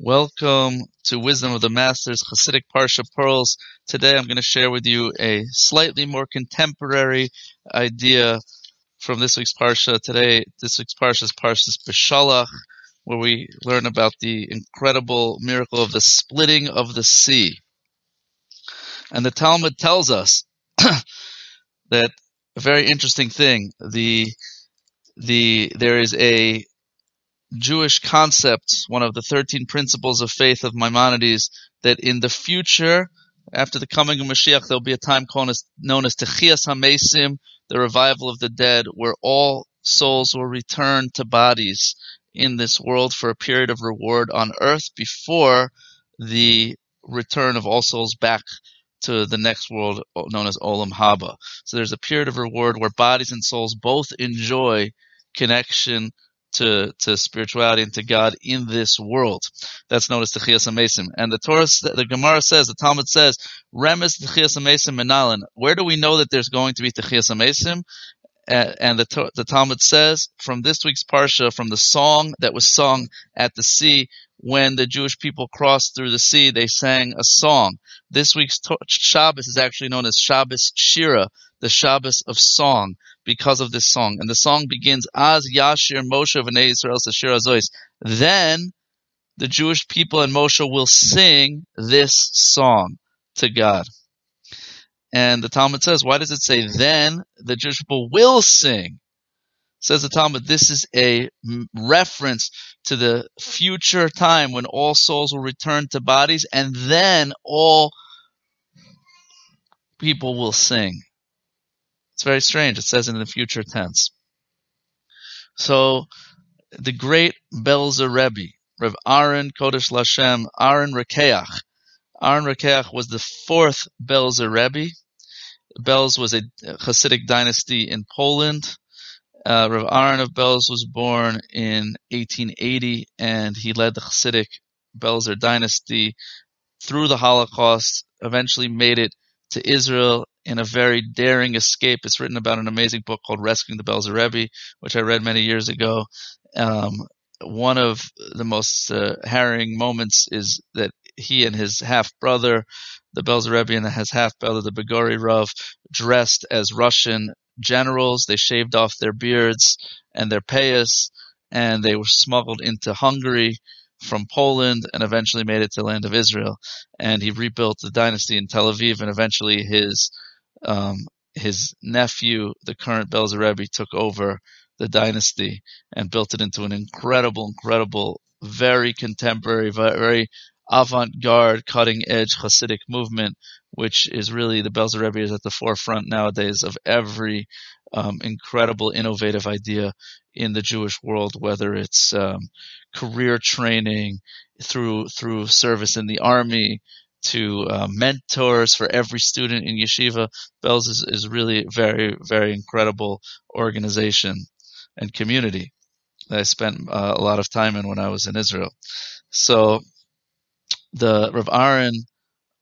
Welcome to Wisdom of the Masters Hasidic Parsha Pearls. Today I'm going to share with you a slightly more contemporary idea from this week's Parsha. Today, this week's Parsha is Parshas Beshalach, where we learn about the incredible miracle of the splitting of the sea. And the Talmud tells us that a very interesting thing, the the there is a Jewish concept, one of the 13 principles of faith of Maimonides, that in the future, after the coming of Mashiach, there'll be a time as, known as Techias HaMesim, the revival of the dead, where all souls will return to bodies in this world for a period of reward on earth before the return of all souls back to the next world known as Olam Haba. So there's a period of reward where bodies and souls both enjoy connection to, to spirituality and to God in this world. That's known as Techias Amesim. And the Torah, the Gemara says, the Talmud says, Remes Techias Amesim Menalin. Where do we know that there's going to be Techias Amesim? And the, the Talmud says from this week's Parsha, from the song that was sung at the sea, when the Jewish people crossed through the sea, they sang a song. This week's Shabbos is actually known as Shabbos Shira, the Shabbos of song because of this song. And the song begins, Az Yashir Moshe V'nei Yisrael Sashir Azois. Then the Jewish people and Moshe will sing this song to God. And the Talmud says, why does it say then the Jewish people will sing? Says the Talmud, this is a reference to the future time when all souls will return to bodies and then all people will sing. It's very strange. It says in the future tense. So the great Belzer Rebbe, Rev Aaron Kodesh Lashem, Aaron Rokeach. Aaron Rokeach was the fourth Belzer Rebbe. Belz was a Hasidic dynasty in Poland. Uh, Rav Aaron of Belz was born in 1880, and he led the Hasidic Belzer dynasty through the Holocaust. Eventually, made it to Israel in a very daring escape. It's written about an amazing book called Rescuing the Belzer Rebbe, which I read many years ago. Um, one of the most uh, harrowing moments is that he and his half brother, the Belzer Rebbe, and his half brother, the Bilgoray Rav, dressed as Russian generals. They shaved off their beards and their payas, and they were smuggled into Hungary from Poland and eventually made it to the land of Israel. And he rebuilt the dynasty in Tel Aviv, and eventually his um, his nephew, the current Belzer Rebbe, took over the dynasty and built it into an incredible, incredible, very contemporary, very avant-garde, cutting-edge Hasidic movement, which is really the Belzer Rebbe is at the forefront nowadays of every um, incredible, innovative idea in the Jewish world, whether it's um, career training through through service in the army, to uh, mentors for every student in yeshiva. Belz is, is really very, very incredible organization and community that I spent uh, a lot of time in when I was in Israel. So the Rav Aaron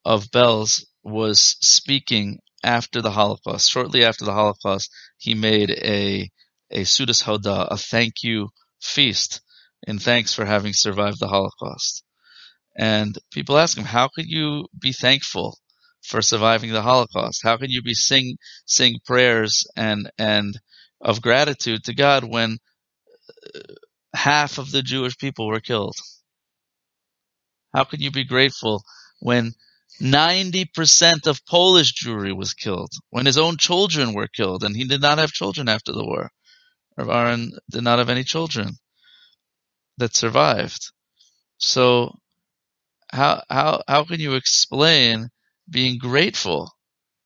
of Belz was speaking after the Holocaust. Shortly after the Holocaust, he made a a Sudas Hoda, a thank you feast in thanks for having survived the Holocaust. And people ask him, how could you be thankful for surviving the Holocaust? How can you be sing sing prayers and and of gratitude to God when uh, half of the Jewish people were killed? How can you be grateful when 90% of Polish Jewry was killed, when his own children were killed, and he did not have children after the war? Rav Aaron did not have any children that survived. So how how how can you explain being grateful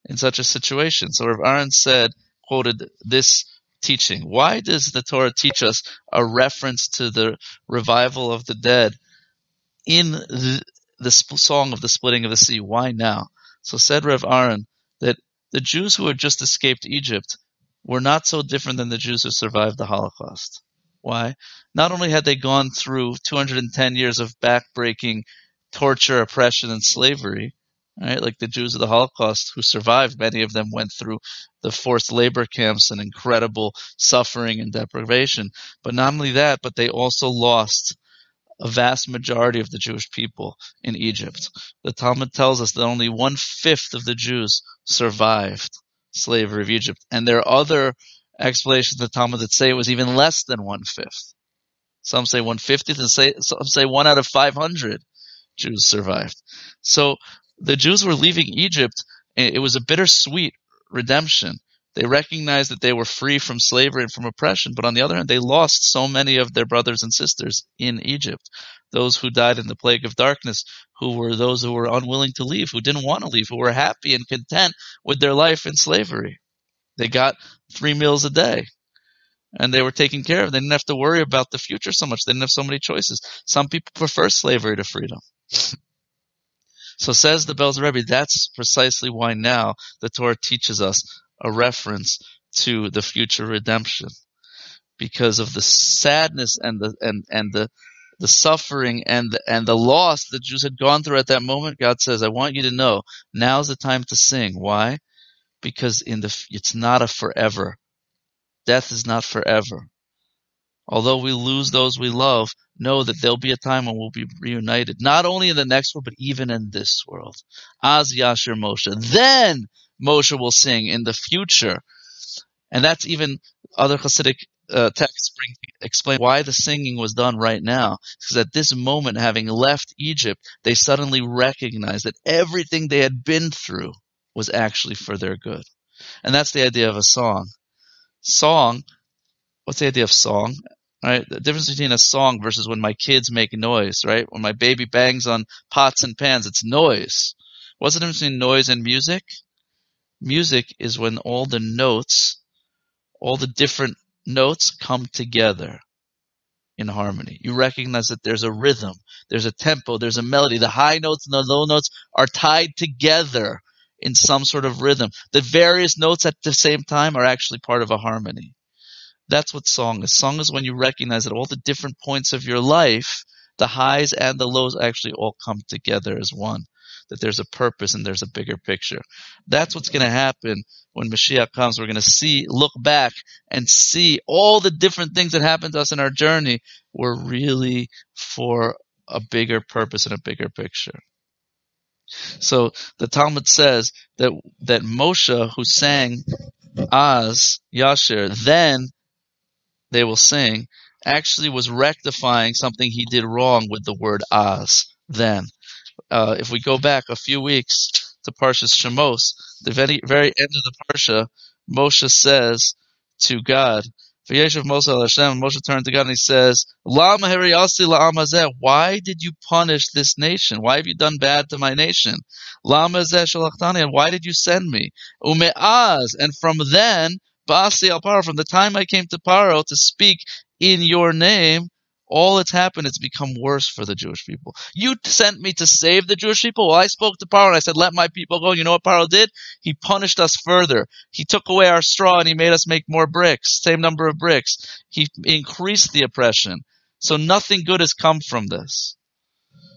in such a situation? So Rav Aaron said, quoted this teaching. Why does the Torah teach us a reference to the revival of the dead in the, the song of the splitting of the sea? Why now? So said Rev Aaron that the Jews who had just escaped Egypt were not so different than the Jews who survived the Holocaust. Why? Not only had they gone through 210 years of backbreaking torture, oppression, and slavery. Right, like the Jews of the Holocaust who survived, many of them went through the forced labor camps and incredible suffering and deprivation. But not only that, but they also lost a vast majority of the Jewish people in Egypt. The Talmud tells us that only one fifth of the Jews survived slavery of Egypt. And there are other explanations of the Talmud that say it was even less than one fifth. Some say one fiftieth, and say some say one out of five hundred Jews survived. So the Jews were leaving Egypt. It was a bittersweet redemption. They recognized that they were free from slavery and from oppression, but on the other hand, they lost so many of their brothers and sisters in Egypt. Those who died in the plague of darkness, who were those who were unwilling to leave, who didn't want to leave, who were happy and content with their life in slavery. They got three meals a day and they were taken care of. They didn't have to worry about the future so much. They didn't have so many choices. Some people prefer slavery to freedom. So says the Belzer Rebbe, that's precisely why now the Torah teaches us a reference to the future redemption. Because of the sadness and the and, and the the suffering and the, and the loss the Jews had gone through at that moment, God says, I want you to know now's the time to sing. Why? Because in the it's not a forever Death is not forever. Although we lose those we love, know that there'll be a time when we'll be reunited, not only in the next world, but even in this world. Az Yashir Moshe. Then Moshe will sing in the future. And that's even other Hasidic uh, texts bring, explain why the singing was done right now. Because at this moment, having left Egypt, they suddenly recognized that everything they had been through was actually for their good. And that's the idea of a song song, what's the idea of song? Right? The difference between a song versus when my kids make noise, right? When my baby bangs on pots and pans, it's noise. What's the difference between noise and music? Music is when all the notes, all the different notes come together in harmony. You recognize that there's a rhythm, there's a tempo, there's a melody. The high notes and the low notes are tied together in some sort of rhythm. The various notes at the same time are actually part of a harmony. That's what song is. Song is when you recognize that all the different points of your life, the highs and the lows actually all come together as one. That there's a purpose and there's a bigger picture. That's what's going to happen when Mashiach comes. We're going to see, look back and see all the different things that happened to us in our journey were really for a bigger purpose and a bigger picture. So the Talmud says that that Moshe, who sang Az Yashir, then they will sing, actually was rectifying something he did wrong with the word Az. Then, uh, if we go back a few weeks to Parshas Shemos, the very very end of the parsha, Moshe says to God, Moshe al Moshe turned to God and he says, why did you punish this nation? Why have you done bad to my nation? Why did you send me? And from then, ba'asi al Paro, from the time I came to Paro to speak in your name, all that's happened, it's become worse for the Jewish people. You sent me to save the Jewish people. Well, I spoke to Paro and I said, let my people go. You know what Paro did? He punished us further. He took away our straw and he made us make more bricks, same number of bricks. He increased the oppression. So nothing good has come from this.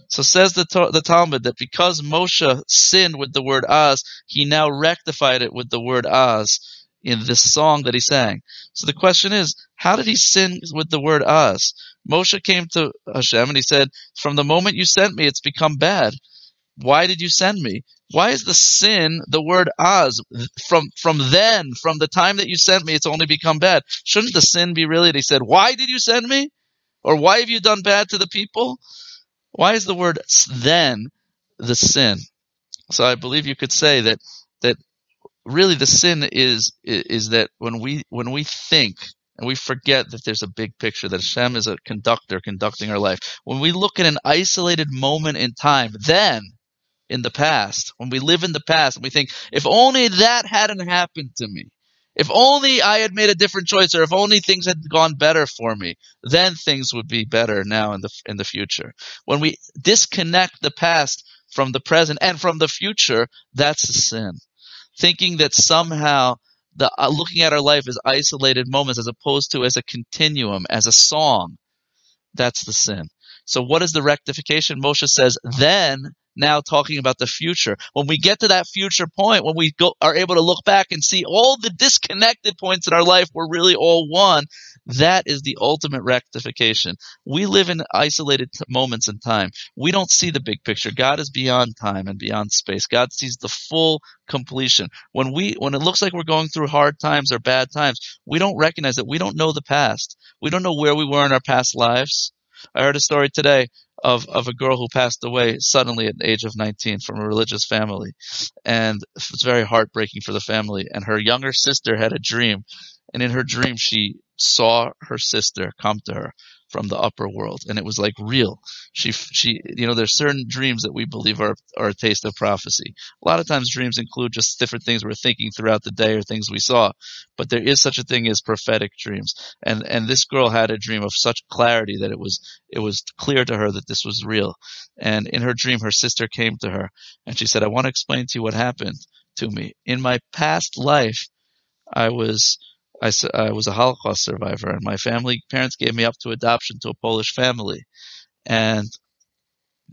So says the, the Talmud that because Moshe sinned with the word Az, he now rectified it with the word Az in this song that he sang. So the question is, how did he sin with the word Az? Moshe came to Hashem and he said, From the moment you sent me, it's become bad. Why did you send me? Why is the sin the word az? From from then, from the time that you sent me, it's only become bad. Shouldn't the sin be really? They said, Why did you send me? Or why have you done bad to the people? Why is the word then the sin? So I believe you could say that that really the sin is is that when we when we think and we forget that there's a big picture, that Hashem is a conductor conducting our life. When we look at an isolated moment in time, then in the past, when we live in the past and we think, if only that hadn't happened to me, if only I had made a different choice, or if only things had gone better for me, then things would be better now in the in the future. When we disconnect the past from the present and from the future, that's a sin. Thinking that somehow the uh, looking at our life as isolated moments as opposed to as a continuum, as a song. That's the sin. So what is the rectification? Moshe says, then now talking about the future. When we get to that future point, when we go, are able to look back and see all the disconnected points in our life were really all one, That is the ultimate rectification. We live in isolated t- moments in time. We don't see the big picture. God is beyond time and beyond space. God sees the full completion. When we when it looks like we're going through hard times or bad times, we don't recognize that we don't know the past. We don't know where we were in our past lives. I heard a story today of, of a girl who passed away suddenly at the age of 19 from a religious family. And it was very heartbreaking for the family. And her younger sister had a dream. And in her dream, she saw her sister come to her from the upper world, and it was like real. She, she, you know, there's certain dreams that we believe are are a taste of prophecy. A lot of times, dreams include just different things we're thinking throughout the day or things we saw, but there is such a thing as prophetic dreams. And and this girl had a dream of such clarity that it was it was clear to her that this was real. And in her dream, her sister came to her, and she said, "I want to explain to you what happened to me in my past life. I was." I, I was a Holocaust survivor, and my family parents gave me up to adoption to a Polish family, and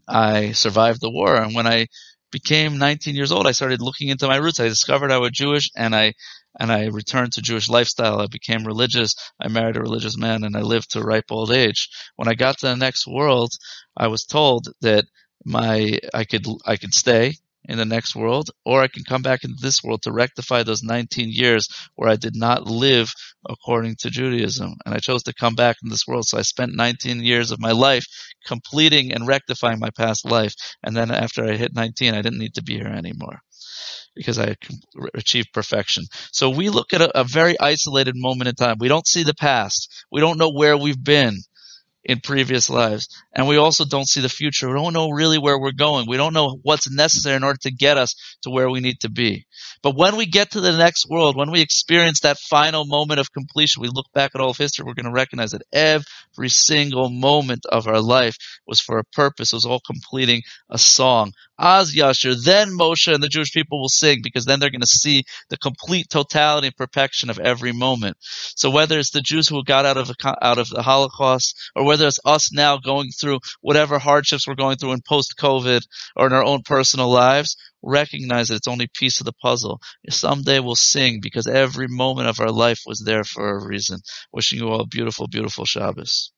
I survived the war. And when I became 19 years old, I started looking into my roots. I discovered I was Jewish, and I and I returned to Jewish lifestyle. I became religious. I married a religious man, and I lived to a ripe old age. When I got to the next world, I was told that my I could I could stay in the next world, or I can come back into this world to rectify those 19 years where I did not live according to Judaism. And I chose to come back in this world. So I spent 19 years of my life completing and rectifying my past life. And then after I hit 19, I didn't need to be here anymore because I achieved perfection. So we look at a, a very isolated moment in time. We don't see the past. We don't know where we've been in previous lives. And we also don't see the future. We don't know really where we're going. We don't know what's necessary in order to get us to where we need to be. But when we get to the next world, when we experience that final moment of completion, we look back at all of history, we're going to recognize that every single moment of our life was for a purpose. It was all completing a song. Az Yashir, then Moshe and the Jewish people will sing because then they're going to see the complete totality and perfection of every moment. So whether it's the Jews who got out of out of the Holocaust or whether it's us now going through whatever hardships we're going through in post-COVID or in our own personal lives, recognize that it's only piece of the puzzle. Someday we'll sing because every moment of our life was there for a reason. Wishing you all a beautiful, beautiful Shabbos.